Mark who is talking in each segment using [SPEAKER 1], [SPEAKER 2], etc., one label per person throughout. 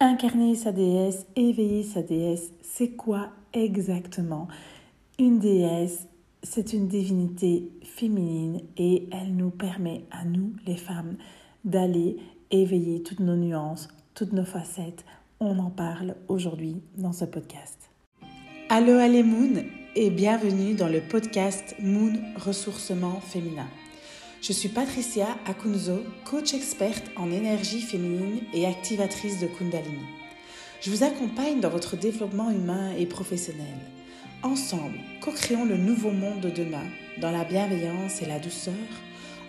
[SPEAKER 1] Incarner sa déesse, éveiller sa déesse, c'est quoi exactement? Une déesse, c'est une divinité féminine et elle nous permet à nous, les femmes, d'aller éveiller toutes nos nuances, toutes nos facettes. On en parle aujourd'hui dans ce podcast. Allô, allez Moon et bienvenue dans le podcast Moon Ressourcement Féminin. Je suis Patricia Akunzo, coach experte en énergie féminine et activatrice de Kundalini. Je vous accompagne dans votre développement humain et professionnel. Ensemble, co-créons le nouveau monde de demain dans la bienveillance et la douceur,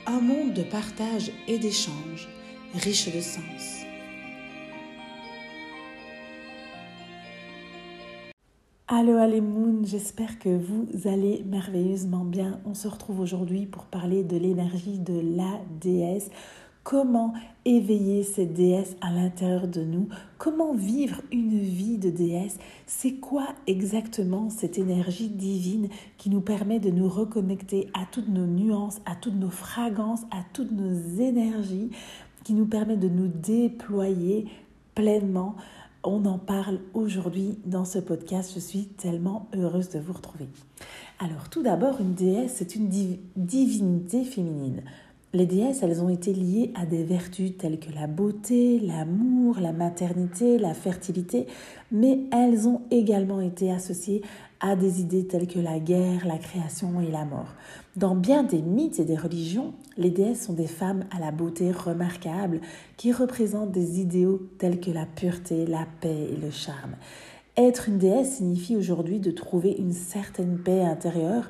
[SPEAKER 1] un monde de partage et d'échange riche de sens. Allez Moon, j'espère que vous allez merveilleusement bien. On se retrouve aujourd'hui pour parler de l'énergie de la déesse. Comment éveiller cette déesse à l'intérieur de nous? Comment vivre une vie de déesse? C'est quoi exactement cette énergie divine qui nous permet de nous reconnecter à toutes nos nuances, à toutes nos fragrances, à toutes nos énergies, qui nous permet de nous déployer pleinement? On en parle aujourd'hui dans ce podcast. Je suis tellement heureuse de vous retrouver. Alors tout d'abord, une déesse, c'est une divinité féminine. Les déesses, elles ont été liées à des vertus telles que la beauté, l'amour, la maternité, la fertilité, mais elles ont également été associées à des idées telles que la guerre, la création et la mort. Dans bien des mythes et des religions, les déesses sont des femmes à la beauté remarquable qui représentent des idéaux tels que la pureté, la paix et le charme. Être une déesse signifie aujourd'hui de trouver une certaine paix intérieure,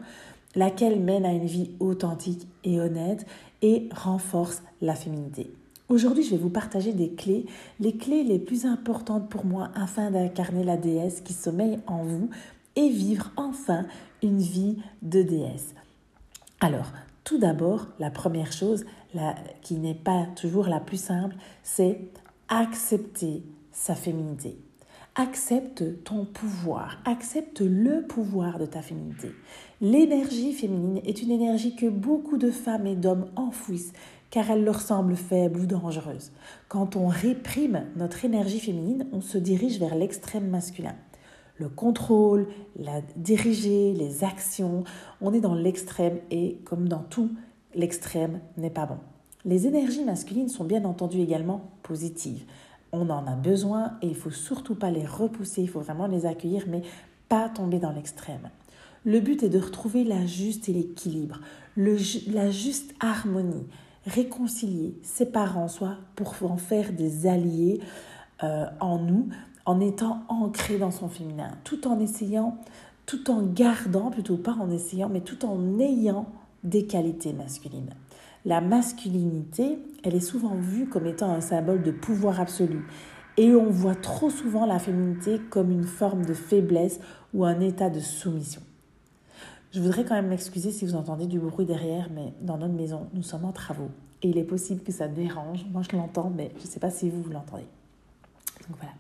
[SPEAKER 1] laquelle mène à une vie authentique et honnête et renforce la féminité. Aujourd'hui, je vais vous partager des clés, les clés les plus importantes pour moi afin d'incarner la déesse qui sommeille en vous et vivre enfin une vie de déesse. Alors, tout d'abord, la première chose qui n'est pas toujours la plus simple, c'est accepter sa féminité. Accepte ton pouvoir, accepte le pouvoir de ta féminité. L'énergie féminine est une énergie que beaucoup de femmes et d'hommes enfouissent car elle leur semble faible ou dangereuse. Quand on réprime notre énergie féminine, on se dirige vers l'extrême masculin. Le contrôle, la diriger, les actions, on est dans l'extrême et comme dans tout, l'extrême n'est pas bon. Les énergies masculines sont bien entendu également positives on en a besoin et il faut surtout pas les repousser, il faut vraiment les accueillir, mais pas tomber dans l'extrême. Le but est de retrouver la juste et l'équilibre, la juste harmonie, réconcilier ses parents, soit pour en faire des alliés euh, en nous, en étant ancré dans son féminin, tout en essayant, tout en gardant, plutôt pas en essayant, mais tout en ayant des qualités masculines. La masculinité, elle est souvent vue comme étant un symbole de pouvoir absolu. Et on voit trop souvent la féminité comme une forme de faiblesse ou un état de soumission. Je voudrais quand même m'excuser si vous entendez du bruit derrière, mais dans notre maison, nous sommes en travaux. Et il est possible que ça dérange. Moi, je l'entends, mais je ne sais pas si vous, vous l'entendez. Donc voilà.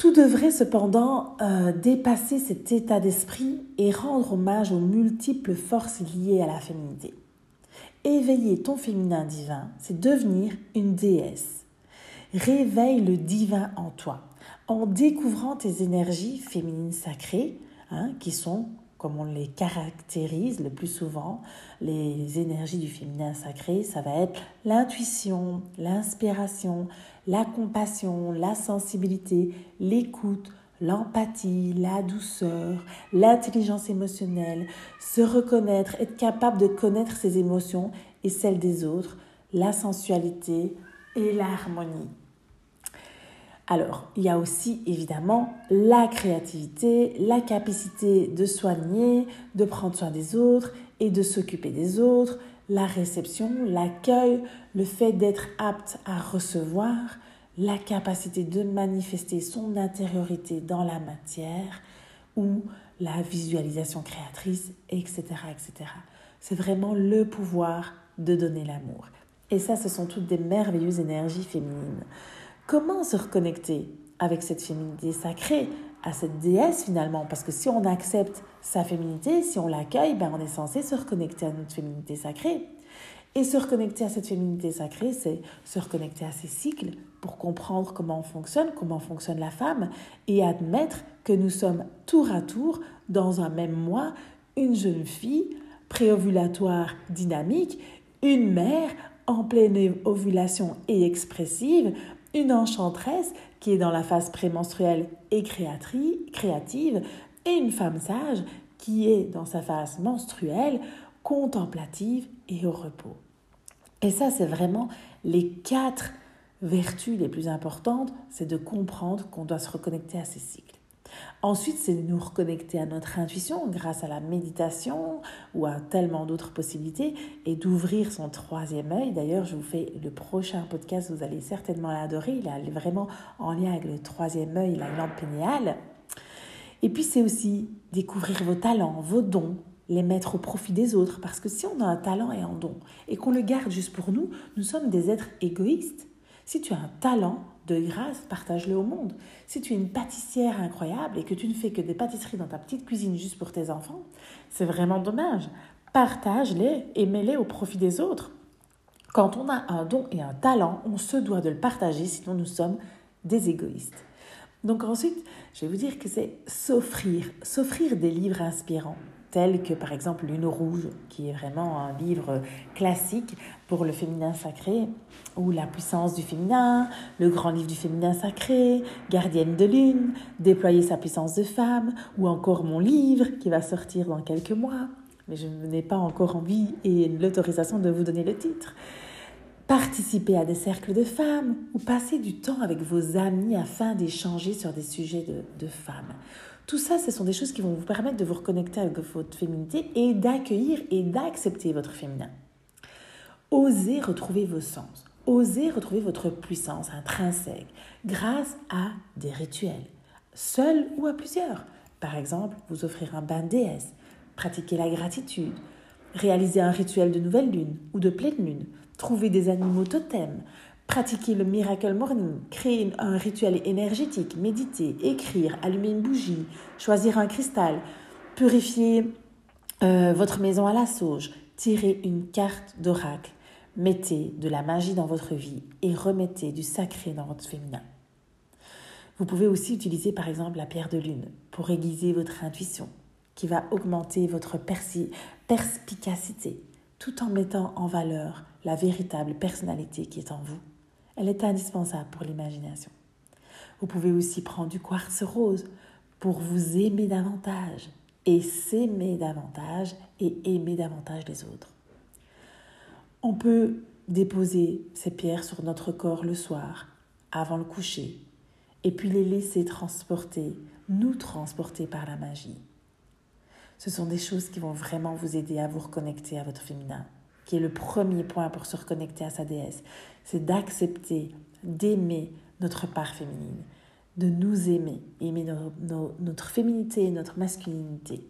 [SPEAKER 1] Tout devrait cependant euh, dépasser cet état d'esprit et rendre hommage aux multiples forces liées à la féminité. Éveiller ton féminin divin, c'est devenir une déesse. Réveille le divin en toi en découvrant tes énergies féminines sacrées, hein, qui sont, comme on les caractérise le plus souvent, les énergies du féminin sacré, ça va être l'intuition, l'inspiration, la compassion, la sensibilité, l'écoute, l'empathie, la douceur, l'intelligence émotionnelle, se reconnaître, être capable de connaître ses émotions et celles des autres, la sensualité et l'harmonie. Alors, il y a aussi évidemment la créativité, la capacité de soigner, de prendre soin des autres et de s'occuper des autres, la réception, l'accueil, le fait d'être apte à recevoir, la capacité de manifester son intériorité dans la matière ou la visualisation créatrice, etc. etc. C'est vraiment le pouvoir de donner l'amour. Et ça, ce sont toutes des merveilleuses énergies féminines. Comment se reconnecter avec cette féminité sacrée, à cette déesse finalement Parce que si on accepte sa féminité, si on l'accueille, ben on est censé se reconnecter à notre féminité sacrée. Et se reconnecter à cette féminité sacrée, c'est se reconnecter à ses cycles pour comprendre comment on fonctionne, comment fonctionne la femme, et admettre que nous sommes tour à tour, dans un même mois, une jeune fille préovulatoire dynamique, une mère en pleine ovulation et expressive, une enchanteresse qui est dans la phase prémenstruelle et créative, et une femme sage qui est dans sa phase menstruelle, contemplative et au repos. Et ça, c'est vraiment les quatre vertus les plus importantes, c'est de comprendre qu'on doit se reconnecter à ces cycles. Ensuite, c'est de nous reconnecter à notre intuition grâce à la méditation ou à tellement d'autres possibilités et d'ouvrir son troisième œil. D'ailleurs, je vous fais le prochain podcast, vous allez certainement l'adorer. Il est vraiment en lien avec le troisième œil, la glande pénéale. Et puis, c'est aussi découvrir vos talents, vos dons, les mettre au profit des autres. Parce que si on a un talent et un don et qu'on le garde juste pour nous, nous sommes des êtres égoïstes. Si tu as un talent, de grâce, partage-le au monde. Si tu es une pâtissière incroyable et que tu ne fais que des pâtisseries dans ta petite cuisine juste pour tes enfants, c'est vraiment dommage. Partage-les et mets-les au profit des autres. Quand on a un don et un talent, on se doit de le partager, sinon nous sommes des égoïstes. Donc ensuite, je vais vous dire que c'est s'offrir, s'offrir des livres inspirants tels que par exemple Lune rouge, qui est vraiment un livre classique pour le féminin sacré, ou La puissance du féminin, le grand livre du féminin sacré, Gardienne de lune, Déployer sa puissance de femme, ou encore mon livre qui va sortir dans quelques mois, mais je n'ai pas encore envie et l'autorisation de vous donner le titre. Participer à des cercles de femmes ou passer du temps avec vos amis afin d'échanger sur des sujets de, de femmes. Tout ça, ce sont des choses qui vont vous permettre de vous reconnecter avec votre féminité et d'accueillir et d'accepter votre féminin. Osez retrouver vos sens. Osez retrouver votre puissance intrinsèque grâce à des rituels, seuls ou à plusieurs. Par exemple, vous offrir un bain de déesse, pratiquer la gratitude, réaliser un rituel de nouvelle lune ou de pleine lune, trouver des animaux totems, pratiquer le miracle morning, créer un rituel énergétique, méditer, écrire, allumer une bougie, choisir un cristal, purifier euh, votre maison à la sauge, tirer une carte d'oracle, mettez de la magie dans votre vie et remettez du sacré dans votre féminin. Vous pouvez aussi utiliser par exemple la pierre de lune pour aiguiser votre intuition, qui va augmenter votre perspicacité tout en mettant en valeur la véritable personnalité qui est en vous. Elle est indispensable pour l'imagination. Vous pouvez aussi prendre du quartz rose pour vous aimer davantage et s'aimer davantage et aimer davantage les autres. On peut déposer ces pierres sur notre corps le soir, avant le coucher, et puis les laisser transporter, nous transporter par la magie. Ce sont des choses qui vont vraiment vous aider à vous reconnecter à votre féminin, qui est le premier point pour se reconnecter à sa déesse. C'est d'accepter, d'aimer notre part féminine, de nous aimer, aimer notre féminité, notre masculinité.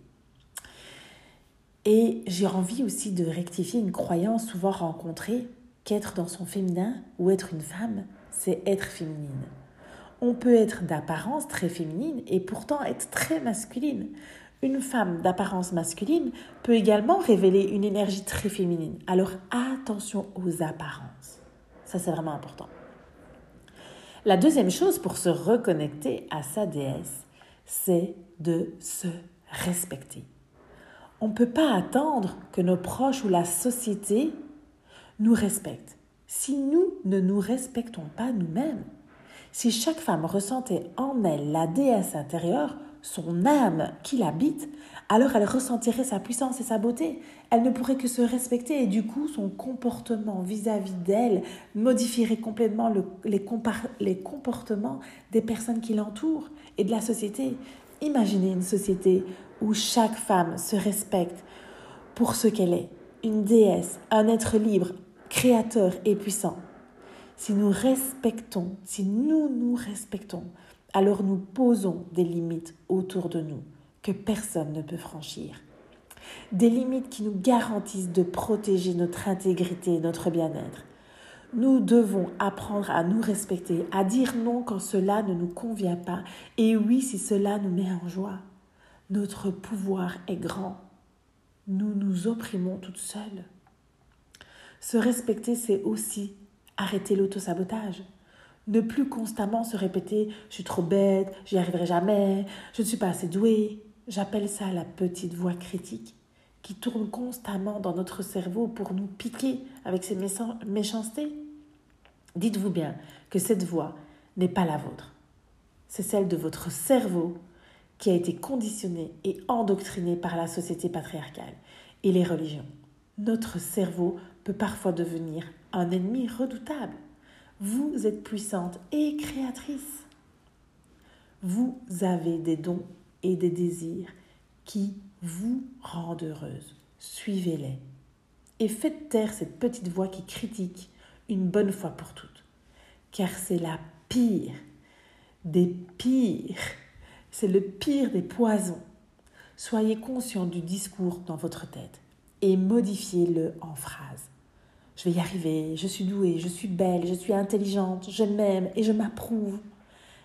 [SPEAKER 1] Et j'ai envie aussi de rectifier une croyance souvent rencontrée qu'être dans son féminin ou être une femme, c'est être féminine. On peut être d'apparence très féminine et pourtant être très masculine. Une femme d'apparence masculine peut également révéler une énergie très féminine. Alors attention aux apparences. Ça, c'est vraiment important. La deuxième chose pour se reconnecter à sa déesse, c'est de se respecter. On ne peut pas attendre que nos proches ou la société nous respectent si nous ne nous respectons pas nous-mêmes. Si chaque femme ressentait en elle la déesse intérieure, son âme qui l'habite, alors elle ressentirait sa puissance et sa beauté. Elle ne pourrait que se respecter et du coup son comportement vis-à-vis d'elle modifierait complètement les, comportements des personnes qui l'entourent et de la société. Imaginez une société où chaque femme se respecte pour ce qu'elle est, une déesse, un être libre, créateur et puissant. Si nous respectons, si nous nous respectons, alors nous posons des limites autour de nous que personne ne peut franchir. Des limites qui nous garantissent de protéger notre intégrité et notre bien-être. Nous devons apprendre à nous respecter, à dire non quand cela ne nous convient pas et oui si cela nous met en joie. Notre pouvoir est grand. Nous nous opprimons toutes seules. Se respecter, c'est aussi arrêter l'autosabotage. Ne plus constamment se répéter Je suis trop bête, j'y arriverai jamais, je ne suis pas assez douée. J'appelle ça la petite voix critique qui tourne constamment dans notre cerveau pour nous piquer avec ses méchancetés. Dites-vous bien que cette voix n'est pas la vôtre. C'est celle de votre cerveau qui a été conditionné et endoctriné par la société patriarcale et les religions. Notre cerveau peut parfois devenir un ennemi redoutable. Vous êtes puissante et créatrice. Vous avez des dons et des désirs qui vous rendent heureuse. Suivez-les. Et faites taire cette petite voix qui critique une bonne fois pour toutes. Car c'est la pire des pires. C'est le pire des poisons. Soyez conscient du discours dans votre tête et modifiez-le en phrases. Je vais y arriver, je suis douée, je suis belle, je suis intelligente, je m'aime et je m'approuve.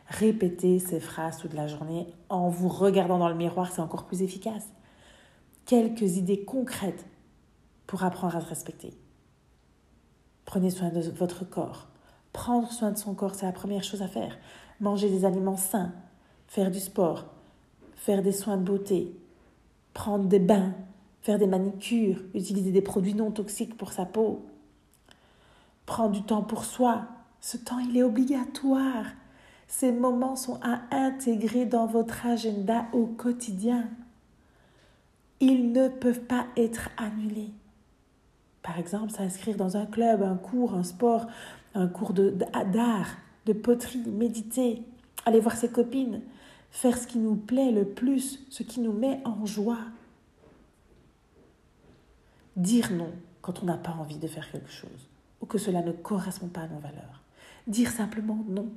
[SPEAKER 1] Répétez ces phrases toute la journée en vous regardant dans le miroir, c'est encore plus efficace. Quelques idées concrètes pour apprendre à se respecter. Prenez soin de votre corps. Prendre soin de son corps, c'est la première chose à faire. Manger des aliments sains, faire du sport, faire des soins de beauté, prendre des bains, faire des manicures, utiliser des produits non toxiques pour sa peau, Prends du temps pour soi. Ce temps, il est obligatoire. Ces moments sont à intégrer dans votre agenda au quotidien. Ils ne peuvent pas être annulés. Par exemple, s'inscrire dans un club, un cours, un sport, un cours d'art, de, de poterie, méditer, aller voir ses copines, faire ce qui nous plaît le plus, ce qui nous met en joie. Dire non quand on n'a pas envie de faire quelque chose ou que cela ne correspond pas à nos valeurs. Dire simplement non.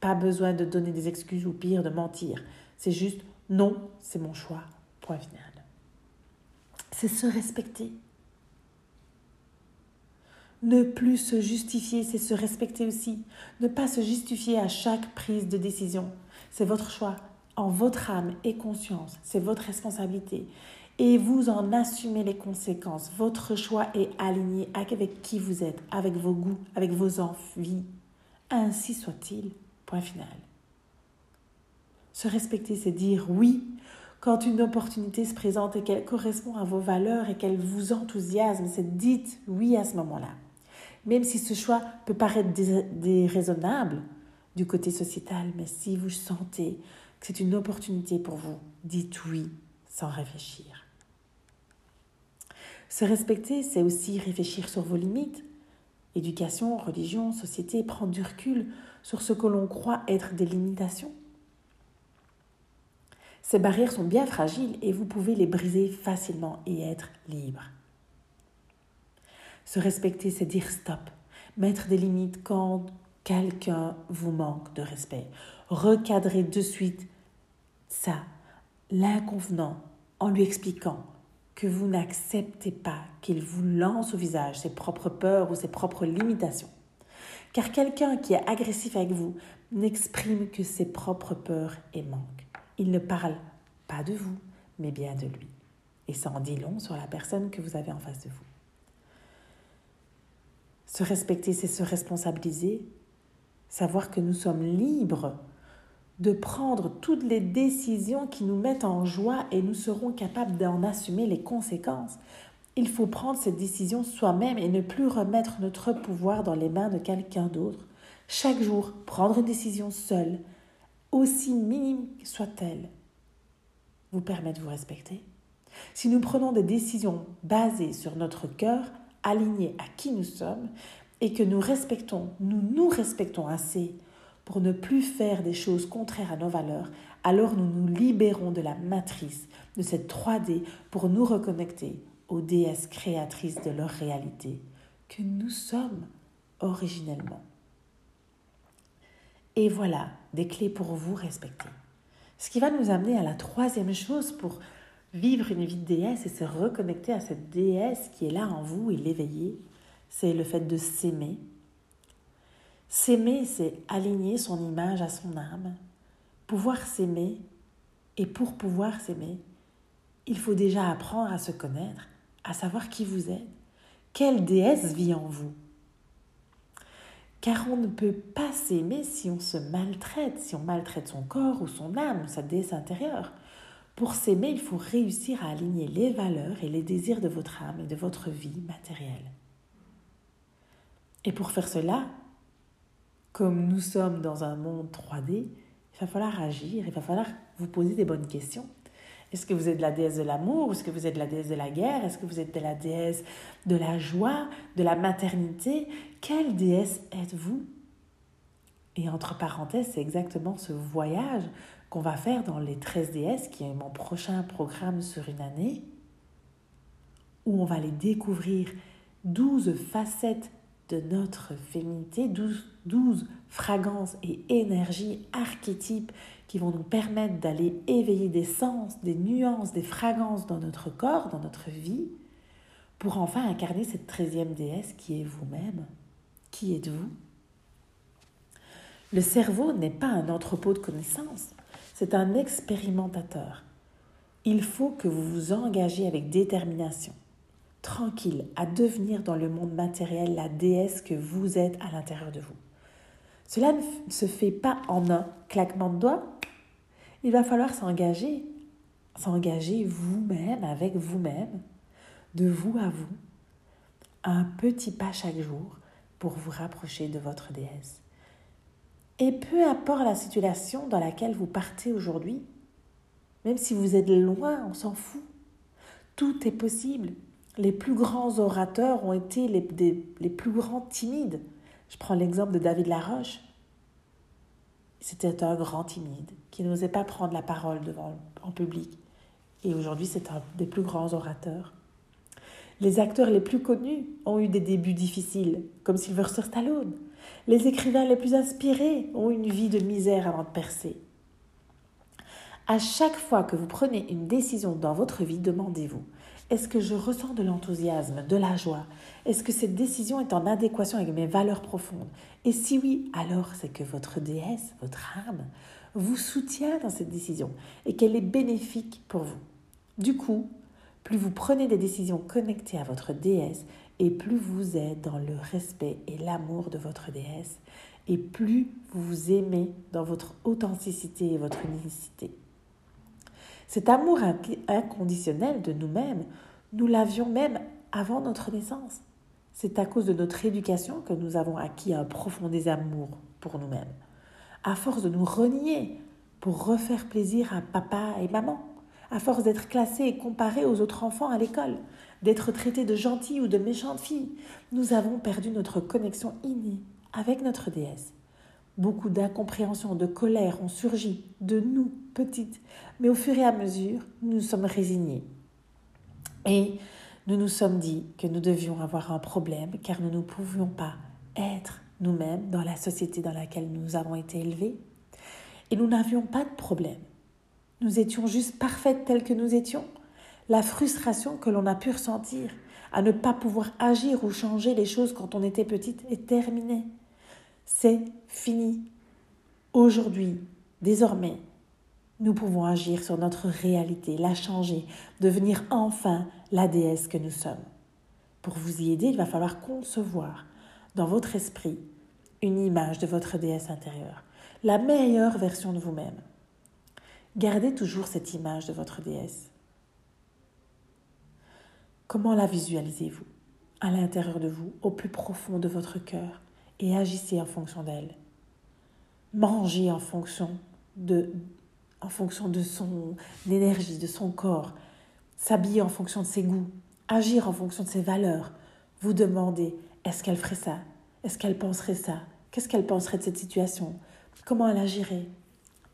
[SPEAKER 1] Pas besoin de donner des excuses ou pire de mentir. C'est juste non, c'est mon choix. Point final. C'est se respecter. Ne plus se justifier, c'est se respecter aussi. Ne pas se justifier à chaque prise de décision. C'est votre choix, en votre âme et conscience. C'est votre responsabilité et vous en assumez les conséquences. Votre choix est aligné avec qui vous êtes, avec vos goûts, avec vos envies. Ainsi soit-il. Point final. Se respecter, c'est dire oui quand une opportunité se présente et qu'elle correspond à vos valeurs et qu'elle vous enthousiasme. C'est dites oui à ce moment-là. Même si ce choix peut paraître déraisonnable du côté sociétal, mais si vous sentez que c'est une opportunité pour vous, dites oui sans réfléchir. Se respecter, c'est aussi réfléchir sur vos limites. Éducation, religion, société, prendre du recul sur ce que l'on croit être des limitations. Ces barrières sont bien fragiles et vous pouvez les briser facilement et être libre. Se respecter, c'est dire stop, mettre des limites quand quelqu'un vous manque de respect, recadrer de suite ça, l'inconvenant, en lui expliquant que vous n'acceptez pas qu'il vous lance au visage ses propres peurs ou ses propres limitations. Car quelqu'un qui est agressif avec vous n'exprime que ses propres peurs et manques. Il ne parle pas de vous, mais bien de lui. Et ça en dit long sur la personne que vous avez en face de vous. Se respecter, c'est se responsabiliser, savoir que nous sommes libres de prendre toutes les décisions qui nous mettent en joie et nous serons capables d'en assumer les conséquences. Il faut prendre cette décision soi-même et ne plus remettre notre pouvoir dans les mains de quelqu'un d'autre. Chaque jour, prendre une décision seule, aussi minime soit-elle, vous permet de vous respecter. Si nous prenons des décisions basées sur notre cœur, alignées à qui nous sommes, et que nous respectons, nous nous respectons assez pour ne plus faire des choses contraires à nos valeurs, alors nous nous libérons de la matrice, de cette 3D, pour nous reconnecter aux déesses créatrices de leur réalité, que nous sommes originellement. Et voilà des clés pour vous respecter. Ce qui va nous amener à la troisième chose pour vivre une vie de déesse et se reconnecter à cette déesse qui est là en vous et l'éveiller, c'est le fait de s'aimer, S'aimer, c'est aligner son image à son âme. Pouvoir s'aimer, et pour pouvoir s'aimer, il faut déjà apprendre à se connaître, à savoir qui vous êtes, Quelle déesse vit en vous? Car on ne peut pas s'aimer si on se maltraite, si on maltraite son corps ou son âme, sa déesse intérieure. Pour s'aimer, il faut réussir à aligner les valeurs et les désirs de votre âme et de votre vie matérielle. Et pour faire cela, comme nous sommes dans un monde 3D, il va falloir agir, il va falloir vous poser des bonnes questions. Est-ce que vous êtes la déesse de l'amour Est-ce que vous êtes la déesse de la guerre Est-ce que vous êtes la déesse de la joie, de la maternité? Quelle déesse êtes-vous? Et entre parenthèses, c'est exactement ce voyage qu'on va faire dans les 13 déesses, qui est mon prochain programme sur une année, où on va les découvrir 12 facettes de notre féminité, 12, 12 fragrances et énergies, archétypes qui vont nous permettre d'aller éveiller des sens, des nuances, des fragrances dans notre corps, dans notre vie, pour enfin incarner cette treizième déesse qui est vous-même. Qui êtes-vous? Le cerveau n'est pas un entrepôt de connaissances, c'est un expérimentateur. Il faut que vous vous engagez avec détermination, tranquille, à devenir dans le monde matériel la déesse que vous êtes à l'intérieur de vous. Cela ne se fait pas en un claquement de doigts. Il va falloir s'engager, s'engager vous-même avec vous-même, de vous à vous, un petit pas chaque jour pour vous rapprocher de votre déesse. Et peu importe la situation dans laquelle vous partez aujourd'hui, même si vous êtes loin, on s'en fout. Tout est possible. Les plus grands orateurs ont été les, les plus grands timides. Je prends l'exemple de David Laroche. C'était un grand timide qui n'osait pas prendre la parole devant en public. Et aujourd'hui, c'est un des plus grands orateurs. Les acteurs les plus connus ont eu des débuts difficiles, comme Sylvester Stallone. Les écrivains les plus inspirés ont une vie de misère avant de percer. À chaque fois que vous prenez une décision dans votre vie, demandez-vous est-ce que je ressens de l'enthousiasme, de la joie? Est-ce que cette décision est en adéquation avec mes valeurs profondes? Et si oui, alors c'est que votre déesse, votre âme, vous soutient dans cette décision et qu'elle est bénéfique pour vous. Du coup, plus vous prenez des décisions connectées à votre déesse et plus vous êtes dans le respect et l'amour de votre déesse et plus vous vous aimez dans votre authenticité et votre unicité. Cet amour inconditionnel de nous-mêmes, nous l'avions même avant notre naissance. C'est à cause de notre éducation que nous avons acquis un profond désamour pour nous-mêmes. À force de nous renier pour refaire plaisir à papa et maman, à force d'être classés et comparés aux autres enfants à l'école, d'être traités de gentilles ou de méchantes filles, nous avons perdu notre connexion innée avec notre déesse. Beaucoup d'incompréhension, de colère ont surgi de nous, petites, mais au fur et à mesure, nous nous sommes résignés. Et nous nous sommes dit que nous devions avoir un problème car nous ne pouvions pas être nous-mêmes dans la société dans laquelle nous avons été élevés. Et nous n'avions pas de problème. Nous étions juste parfaites telles que nous étions. La frustration que l'on a pu ressentir à ne pas pouvoir agir ou changer les choses quand on était petite est terminée. C'est fini. Aujourd'hui, désormais, nous pouvons agir sur notre réalité, la changer, devenir enfin la déesse que nous sommes. Pour vous y aider, il va falloir concevoir dans votre esprit une image de votre déesse intérieure, la meilleure version de vous-même. Gardez toujours cette image de votre déesse. Comment la visualisez-vous? À l'intérieur de vous, au plus profond de votre cœur? Et agissez en fonction d'elle. Mangez en fonction de, en fonction de son énergie, de son corps. S'habiller en fonction de ses goûts. Agir en fonction de ses valeurs. Vous demandez est-ce qu'elle ferait ça? Est-ce qu'elle penserait ça? Qu'est-ce qu'elle penserait de cette situation? Comment elle agirait?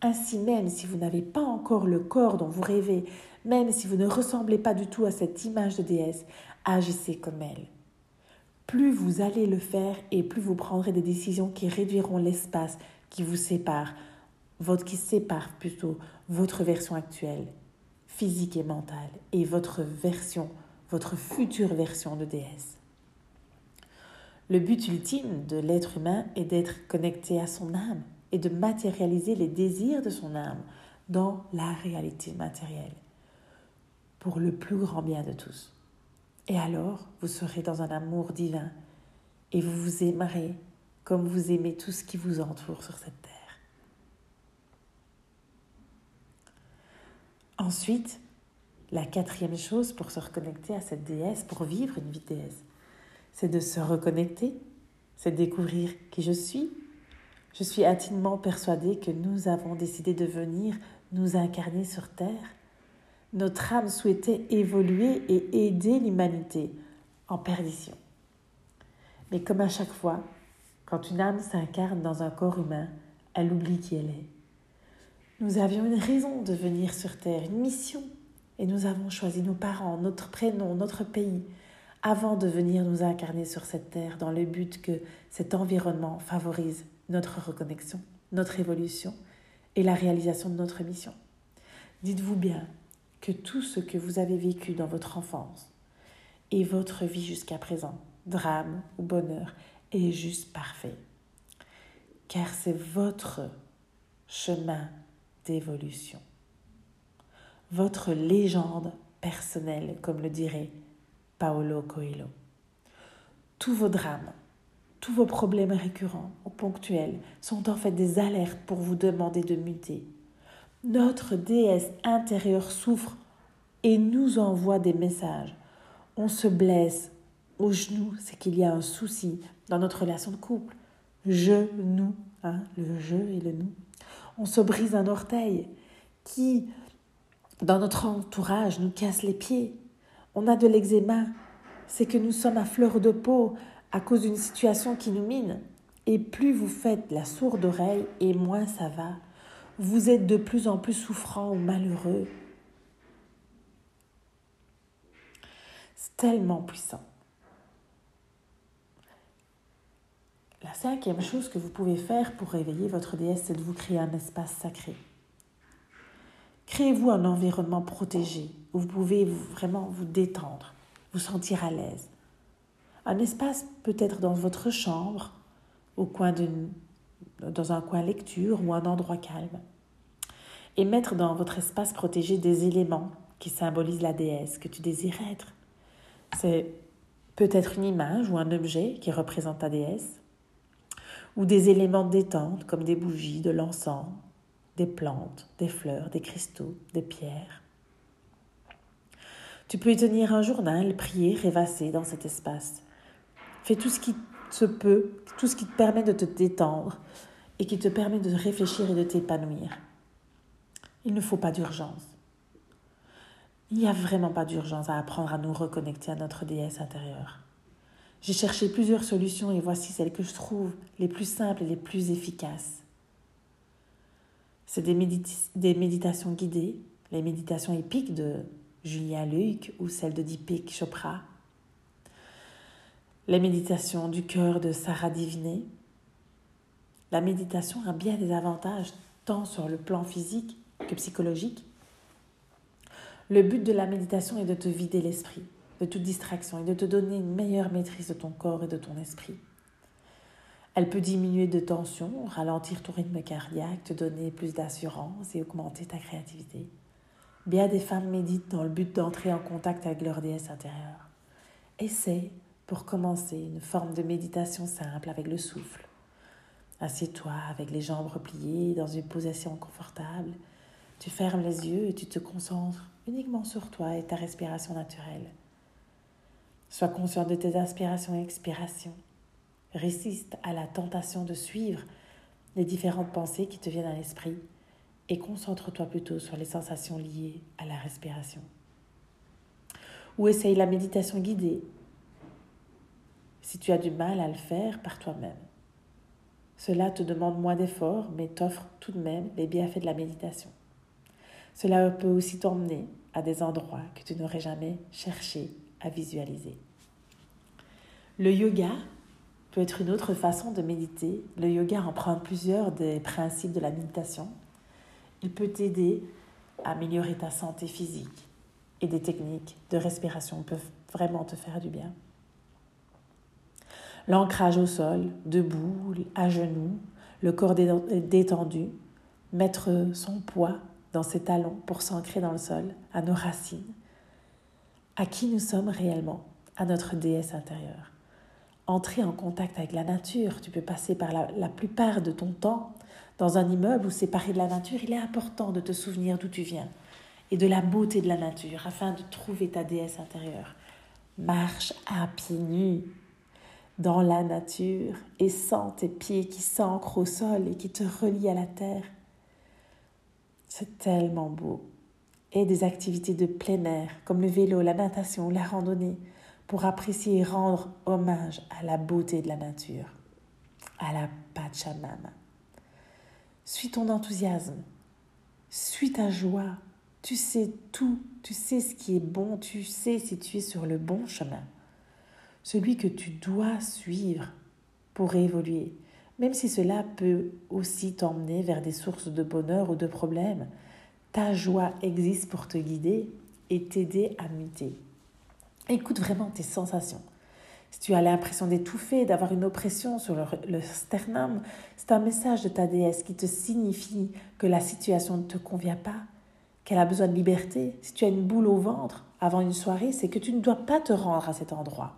[SPEAKER 1] Ainsi, même si vous n'avez pas encore le corps dont vous rêvez, même si vous ne ressemblez pas du tout à cette image de déesse, agissez comme elle plus vous allez le faire et plus vous prendrez des décisions qui réduiront l'espace qui vous sépare, votre, qui sépare plutôt votre version actuelle, physique et mentale, et votre version, votre future version de déesse. Le but ultime de l'être humain est d'être connecté à son âme et de matérialiser les désirs de son âme dans la réalité matérielle, pour le plus grand bien de tous. Et alors, vous serez dans un amour divin et vous vous aimerez comme vous aimez tout ce qui vous entoure sur cette terre. Ensuite, la quatrième chose pour se reconnecter à cette déesse, pour vivre une vie déesse, c'est de se reconnecter, c'est découvrir qui je suis. Je suis intimement persuadée que nous avons décidé de venir nous incarner sur Terre. Notre âme souhaitait évoluer et aider l'humanité en perdition. Mais comme à chaque fois, quand une âme s'incarne dans un corps humain, elle oublie qui elle est. Nous avions une raison de venir sur Terre, une mission, et nous avons choisi nos parents, notre prénom, notre pays, avant de venir nous incarner sur cette terre dans le but que cet environnement favorise notre reconnexion, notre évolution et la réalisation de notre mission. Dites-vous bien que tout ce que vous avez vécu dans votre enfance et votre vie jusqu'à présent, drame ou bonheur, est juste parfait. Car c'est votre chemin d'évolution votre légende personnelle, comme le dirait Paolo Coelho. Tous vos drames, tous vos problèmes récurrents ou ponctuels sont en fait des alertes pour vous demander de muter. Notre déesse intérieure souffre et nous envoie des messages. On se blesse au genou, c'est qu'il y a un souci dans notre relation de couple. Je, nous, hein, le je et le nous. On se brise un orteil qui dans notre entourage nous casse les pieds. On a de l'eczéma. C'est que nous sommes à fleur de peau à cause d'une situation qui nous mine. Et plus vous faites la sourde oreille, et moins ça va. Vous êtes de plus en plus souffrant ou malheureux. C'est tellement puissant. La cinquième chose que vous pouvez faire pour réveiller votre déesse, c'est de vous créer un espace sacré. Créez-vous un environnement protégé où vous pouvez vraiment vous détendre, vous sentir à l'aise. Un espace peut-être dans votre chambre, au coin dans un coin lecture ou un endroit calme. Et mettre dans votre espace protégé des éléments qui symbolisent la déesse que tu désires être. C'est peut-être une image ou un objet qui représente ta déesse, ou des éléments de détente comme des bougies, de l'encens, des plantes, des fleurs, des cristaux, des pierres. Tu peux y tenir un journal, prier, rêvasser dans cet espace. Fais tout ce qui se peut, tout ce qui te permet de te détendre et qui te permet de réfléchir et de t'épanouir. Il ne faut pas d'urgence. Il n'y a vraiment pas d'urgence à apprendre à nous reconnecter à notre déesse intérieure. J'ai cherché plusieurs solutions et voici celles que je trouve les plus simples et les plus efficaces. C'est des, méditations guidées, les méditations épiques de Julien Luc ou celles de Deepak Chopra, les méditations du cœur de Sarah Diviné. La méditation a bien des avantages, tant sur le plan physique que psychologique. Le but de la méditation est de te vider l'esprit de toute distraction et de te donner une meilleure maîtrise de ton corps et de ton esprit. Elle peut diminuer de tension, ralentir ton rythme cardiaque, te donner plus d'assurance et augmenter ta créativité. Bien des femmes méditent dans le but d'entrer en contact avec leur déesse intérieure. Essaie, pour commencer, une forme de méditation simple avec le souffle. Assieds-toi avec les jambes repliées dans une position confortable. Tu fermes les yeux et tu te concentres uniquement sur toi et ta respiration naturelle. Sois conscient de tes inspirations et expirations. Résiste à la tentation de suivre les différentes pensées qui te viennent à l'esprit et concentre-toi plutôt sur les sensations liées à la respiration. Ou essaye la méditation guidée si tu as du mal à le faire par toi-même. Cela te demande moins d'efforts, mais t'offre tout de même les bienfaits de la méditation. Cela peut aussi t'emmener à des endroits que tu n'aurais jamais cherché à visualiser. Le yoga peut être une autre façon de méditer. Le yoga emprunte plusieurs des principes de la méditation. Il peut t'aider à améliorer ta santé physique et des techniques de respiration peuvent vraiment te faire du bien. L'ancrage au sol, debout, à genoux, le corps détendu, mettre son poids dans ses talons pour s'ancrer dans le sol, à nos racines, à qui nous sommes réellement? À notre déesse intérieure. Entrer en contact avec la nature, tu peux passer par la, la plupart de ton temps dans un immeuble ou séparé de la nature, il est important de te souvenir d'où tu viens et de la beauté de la nature afin de trouver ta déesse intérieure. Marche à pieds nus dans la nature et sens tes pieds qui s'ancrent au sol et qui te relient à la terre. C'est tellement beau. Et des activités de plein air comme le vélo, la natation, la randonnée pour apprécier et rendre hommage à la beauté de la nature, à la Pachamama. Suis ton enthousiasme, suis ta joie. Tu sais tout, tu sais ce qui est bon, tu sais si tu es sur le bon chemin. Celui que tu dois suivre pour évoluer, même si cela peut aussi t'emmener vers des sources de bonheur ou de problèmes. Ta joie existe pour te guider et t'aider à muter. Écoute vraiment tes sensations. Si tu as l'impression d'étouffer, d'avoir une oppression sur le, sternum, c'est un message de ta déesse qui te signifie que la situation ne te convient pas, qu'elle a besoin de liberté. Si tu as une boule au ventre avant une soirée, c'est que tu ne dois pas te rendre à cet endroit.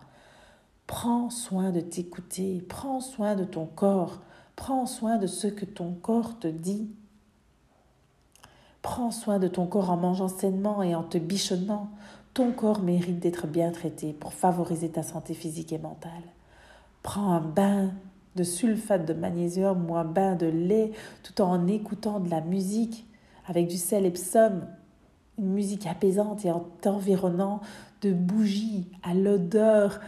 [SPEAKER 1] Prends soin de t'écouter, prends soin de ton corps, prends soin de ce que ton corps te dit. Prends soin de ton corps en mangeant sainement et en te bichonnant. Ton corps mérite d'être bien traité pour favoriser ta santé physique et mentale. Prends un bain de sulfate de magnésium ou un bain de lait tout en écoutant de la musique avec du sel Epsom, une musique apaisante et en t'environnant de bougies à l'odeur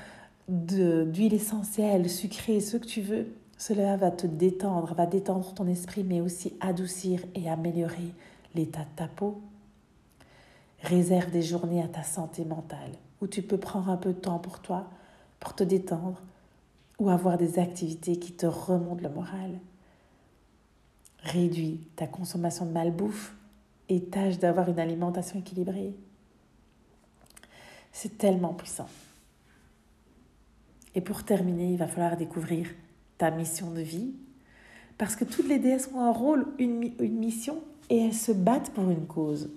[SPEAKER 1] d'huile essentielle, sucrée, ce que tu veux. Cela va te détendre, va détendre ton esprit, mais aussi adoucir et améliorer l'état de ta peau, Réserve des journées à ta santé mentale, où tu peux prendre un peu de temps pour toi, pour te détendre, ou avoir des activités qui te remontent le moral. Réduis ta consommation de malbouffe et tâche d'avoir une alimentation équilibrée. C'est tellement puissant. Et pour terminer, il va falloir découvrir ta mission de vie, parce que toutes les déesses ont un rôle, une, mission, et elles se battent pour une cause.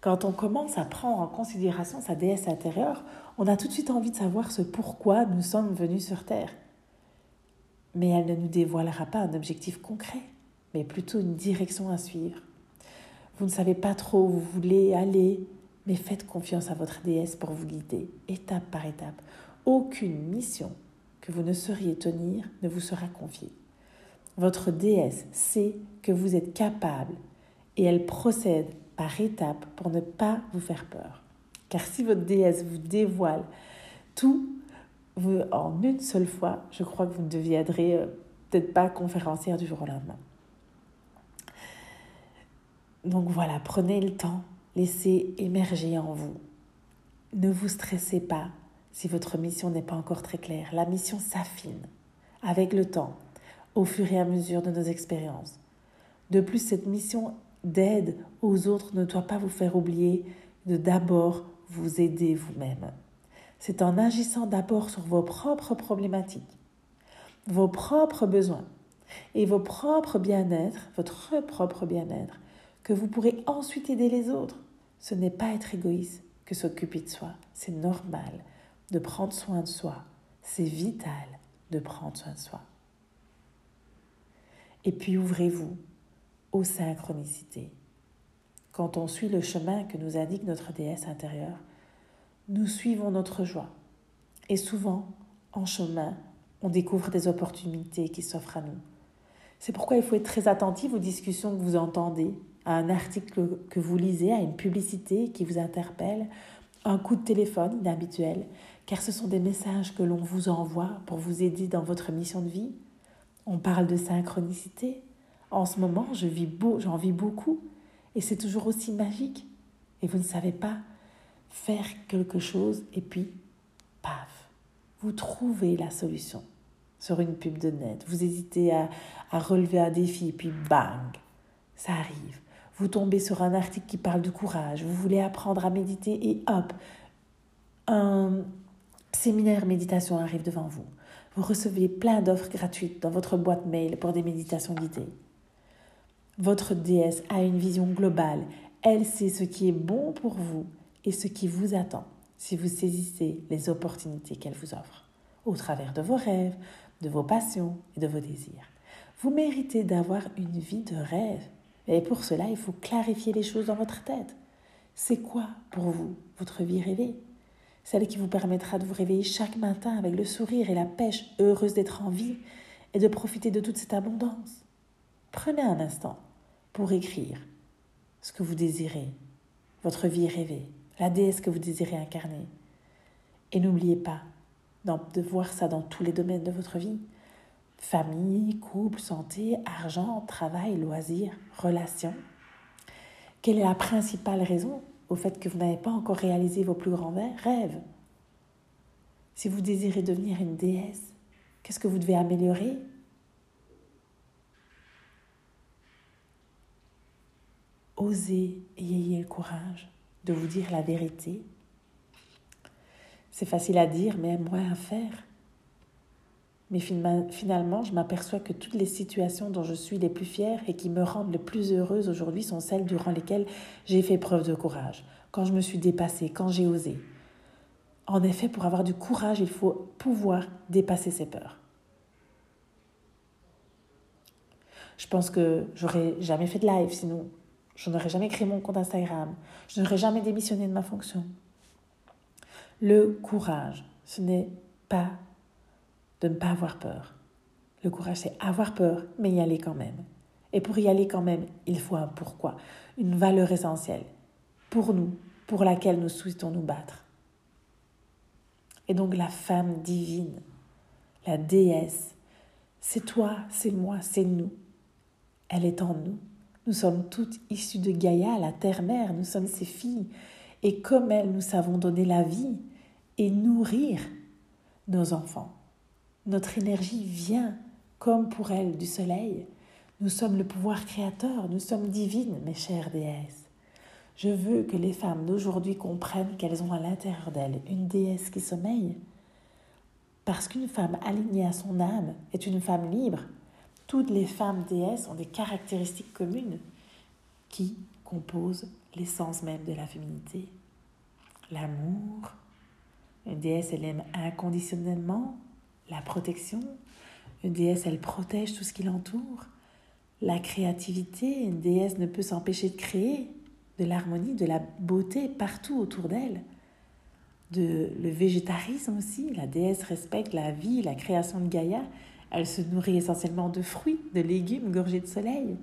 [SPEAKER 1] Quand on commence à prendre en considération sa déesse intérieure, on a tout de suite envie de savoir ce pourquoi nous sommes venus sur Terre. Mais elle ne nous dévoilera pas un objectif concret, mais plutôt une direction à suivre. Vous ne savez pas trop où vous voulez aller, mais faites confiance à votre déesse pour vous guider, étape par étape. Aucune mission que vous ne sauriez tenir ne vous sera confiée. Votre déesse sait que vous êtes capable et elle procède par étapes pour ne pas vous faire peur. Car si votre déesse vous dévoile tout en une seule fois, je crois que vous ne deviendrez euh, peut-être pas conférencière du jour au lendemain. Donc voilà, prenez le temps, laissez émerger en vous. Ne vous stressez pas si votre mission n'est pas encore très claire. La mission s'affine avec le temps, au fur et à mesure de nos expériences. De plus, cette mission d'aide aux autres ne doit pas vous faire oublier de d'abord vous aider vous-même. C'est en agissant d'abord sur vos propres problématiques, vos propres besoins et vos propres bien-être, votre propre bien-être, que vous pourrez ensuite aider les autres. Ce n'est pas être égoïste que s'occuper de soi. C'est normal de prendre soin de soi. C'est vital de prendre soin de soi. Et puis ouvrez-vous aux synchronicités. Quand on suit le chemin que nous indique notre déesse intérieure, nous suivons notre joie. Et souvent, en chemin, on découvre des opportunités qui s'offrent à nous. C'est pourquoi il faut être très attentif aux discussions que vous entendez, à un article que vous lisez, à une publicité qui vous interpelle, un coup de téléphone inhabituel, car ce sont des messages que l'on vous envoie pour vous aider dans votre mission de vie. On parle de synchronicité, en ce moment, je vis beau, j'en vis beaucoup et c'est toujours aussi magique. Et vous ne savez pas faire quelque chose et puis, paf, vous trouvez la solution sur une pub de net. Vous hésitez à, à relever un défi et puis bang, ça arrive. Vous tombez sur un article qui parle de courage, vous voulez apprendre à méditer et hop, un séminaire méditation arrive devant vous. Vous recevez plein d'offres gratuites dans votre boîte mail pour des méditations guidées. Votre déesse a une vision globale. Elle sait ce qui est bon pour vous et ce qui vous attend. si vous saisissez les opportunités qu'elle vous offre, au travers de vos rêves, de vos passions et de vos désirs. Vous méritez d'avoir une vie de rêve. Et pour cela, il faut clarifier les choses dans votre tête. C'est quoi pour vous votre vie rêvée? Celle qui vous permettra de vous réveiller chaque matin avec le sourire et la pêche, heureuse d'être en vie et de profiter de toute cette abondance. Prenez un instant pour écrire ce que vous désirez, votre vie rêvée, la déesse que vous désirez incarner. Et n'oubliez pas de voir ça dans tous les domaines de votre vie. Famille, couple, santé, argent, travail, loisirs, relations. Quelle est la principale raison au fait que vous n'avez pas encore réalisé vos plus grands rêves Si vous désirez devenir une déesse, qu'est-ce que vous devez améliorer? Osez et ayez le courage de vous dire la vérité. C'est facile à dire, mais moins à faire. Mais finalement, je m'aperçois que toutes les situations dont je suis les plus fière et qui me rendent le plus heureuse aujourd'hui sont celles durant lesquelles j'ai fait preuve de courage, quand je me suis dépassée, quand j'ai osé. En effet, pour avoir du courage, il faut pouvoir dépasser ses peurs. Je pense que j'aurais jamais fait de live sinon. Je n'aurais jamais créé mon compte Instagram. Je n'aurais jamais démissionné de ma fonction. Le courage, ce n'est pas de ne pas avoir peur. Le courage, c'est avoir peur, mais y aller quand même. Et pour y aller quand même, il faut un pourquoi, une valeur essentielle pour nous, pour laquelle nous souhaitons nous battre. Et donc la femme divine, la déesse, c'est toi, c'est moi, c'est nous. Elle est en nous. Nous sommes toutes issues de Gaïa, la terre-mère, nous sommes ses filles, et comme elle, nous savons donner la vie et nourrir nos enfants. Notre énergie vient, comme pour elle, du soleil. Nous sommes le pouvoir créateur, nous sommes divines, mes chères déesses. Je veux que les femmes d'aujourd'hui comprennent qu'elles ont à l'intérieur d'elles une déesse qui sommeille. Parce qu'une femme alignée à son âme est une femme libre, toutes les femmes déesses ont des caractéristiques communes qui composent l'essence même de la féminité. L'amour. Une déesse, elle aime inconditionnellement la protection. Une déesse, elle protège tout ce qui l'entoure. La créativité, une déesse ne peut s'empêcher de créer de l'harmonie, de la beauté partout autour d'elle. De, le végétarisme aussi, la déesse respecte la vie, la création de Gaïa. Elle se nourrit essentiellement de fruits, de légumes gorgés de soleil.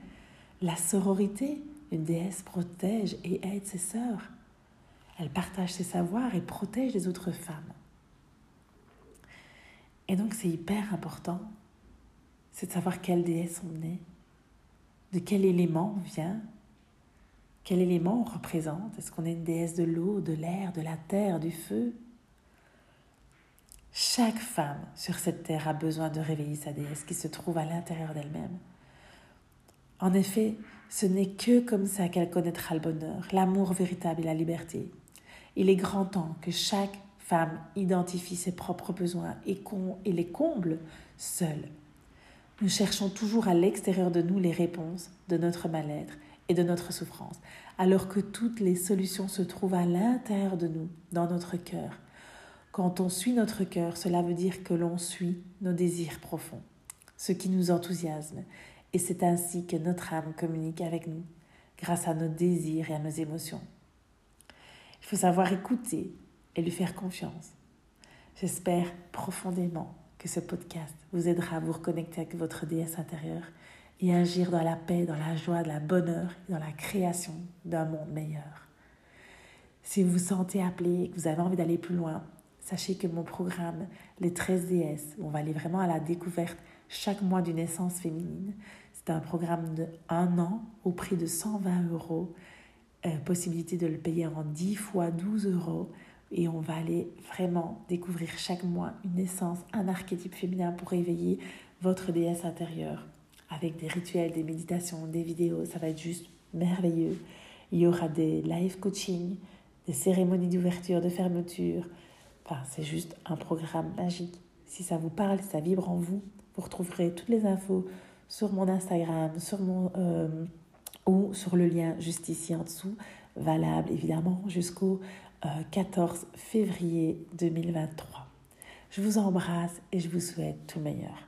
[SPEAKER 1] La sororité, une déesse protège et aide ses sœurs. Elle partage ses savoirs et protège les autres femmes. Et donc c'est hyper important, c'est de savoir quelle déesse on est, de quel élément on vient, quel élément on représente. Est-ce qu'on est une déesse de l'eau, de l'air, de la terre, du feu? Chaque femme sur cette terre a besoin de réveiller sa déesse qui se trouve à l'intérieur d'elle-même. En effet, ce n'est que comme ça qu'elle connaîtra le bonheur, l'amour véritable et la liberté. Il est grand temps que chaque femme identifie ses propres besoins et, les comble seule. Nous cherchons toujours à l'extérieur de nous les réponses de notre mal-être et de notre souffrance, alors que toutes les solutions se trouvent à l'intérieur de nous, dans notre cœur. Quand on suit notre cœur, cela veut dire que l'on suit nos désirs profonds, ce qui nous enthousiasme, et c'est ainsi que notre âme communique avec nous, grâce à nos désirs et à nos émotions. Il faut savoir écouter et lui faire confiance. J'espère profondément que ce podcast vous aidera à vous reconnecter avec votre déesse intérieure et agir dans la paix, dans la joie, dans la bonheur et dans la création d'un monde meilleur. Si vous vous sentez appelé et que vous avez envie d'aller plus loin, Sachez que mon programme, les 13 déesses, on va aller vraiment à la découverte chaque mois d'une essence féminine. C'est un programme de un an au prix de 120 euros. Euh, possibilité de le payer en 10 fois 12 euros. Et on va aller vraiment découvrir chaque mois une essence, un archétype féminin pour éveiller votre déesse intérieure. Avec des rituels, des méditations, des vidéos, ça va être juste merveilleux. Il y aura des live coaching, des cérémonies d'ouverture, de fermeture, c'est juste un programme magique. Si ça vous parle, ça vibre en vous, vous retrouverez toutes les infos sur mon Instagram, sur mon euh, ou sur le lien juste ici en dessous, valable évidemment jusqu'au 14 euh, février 2023. Je vous embrasse et je vous souhaite tout le meilleur.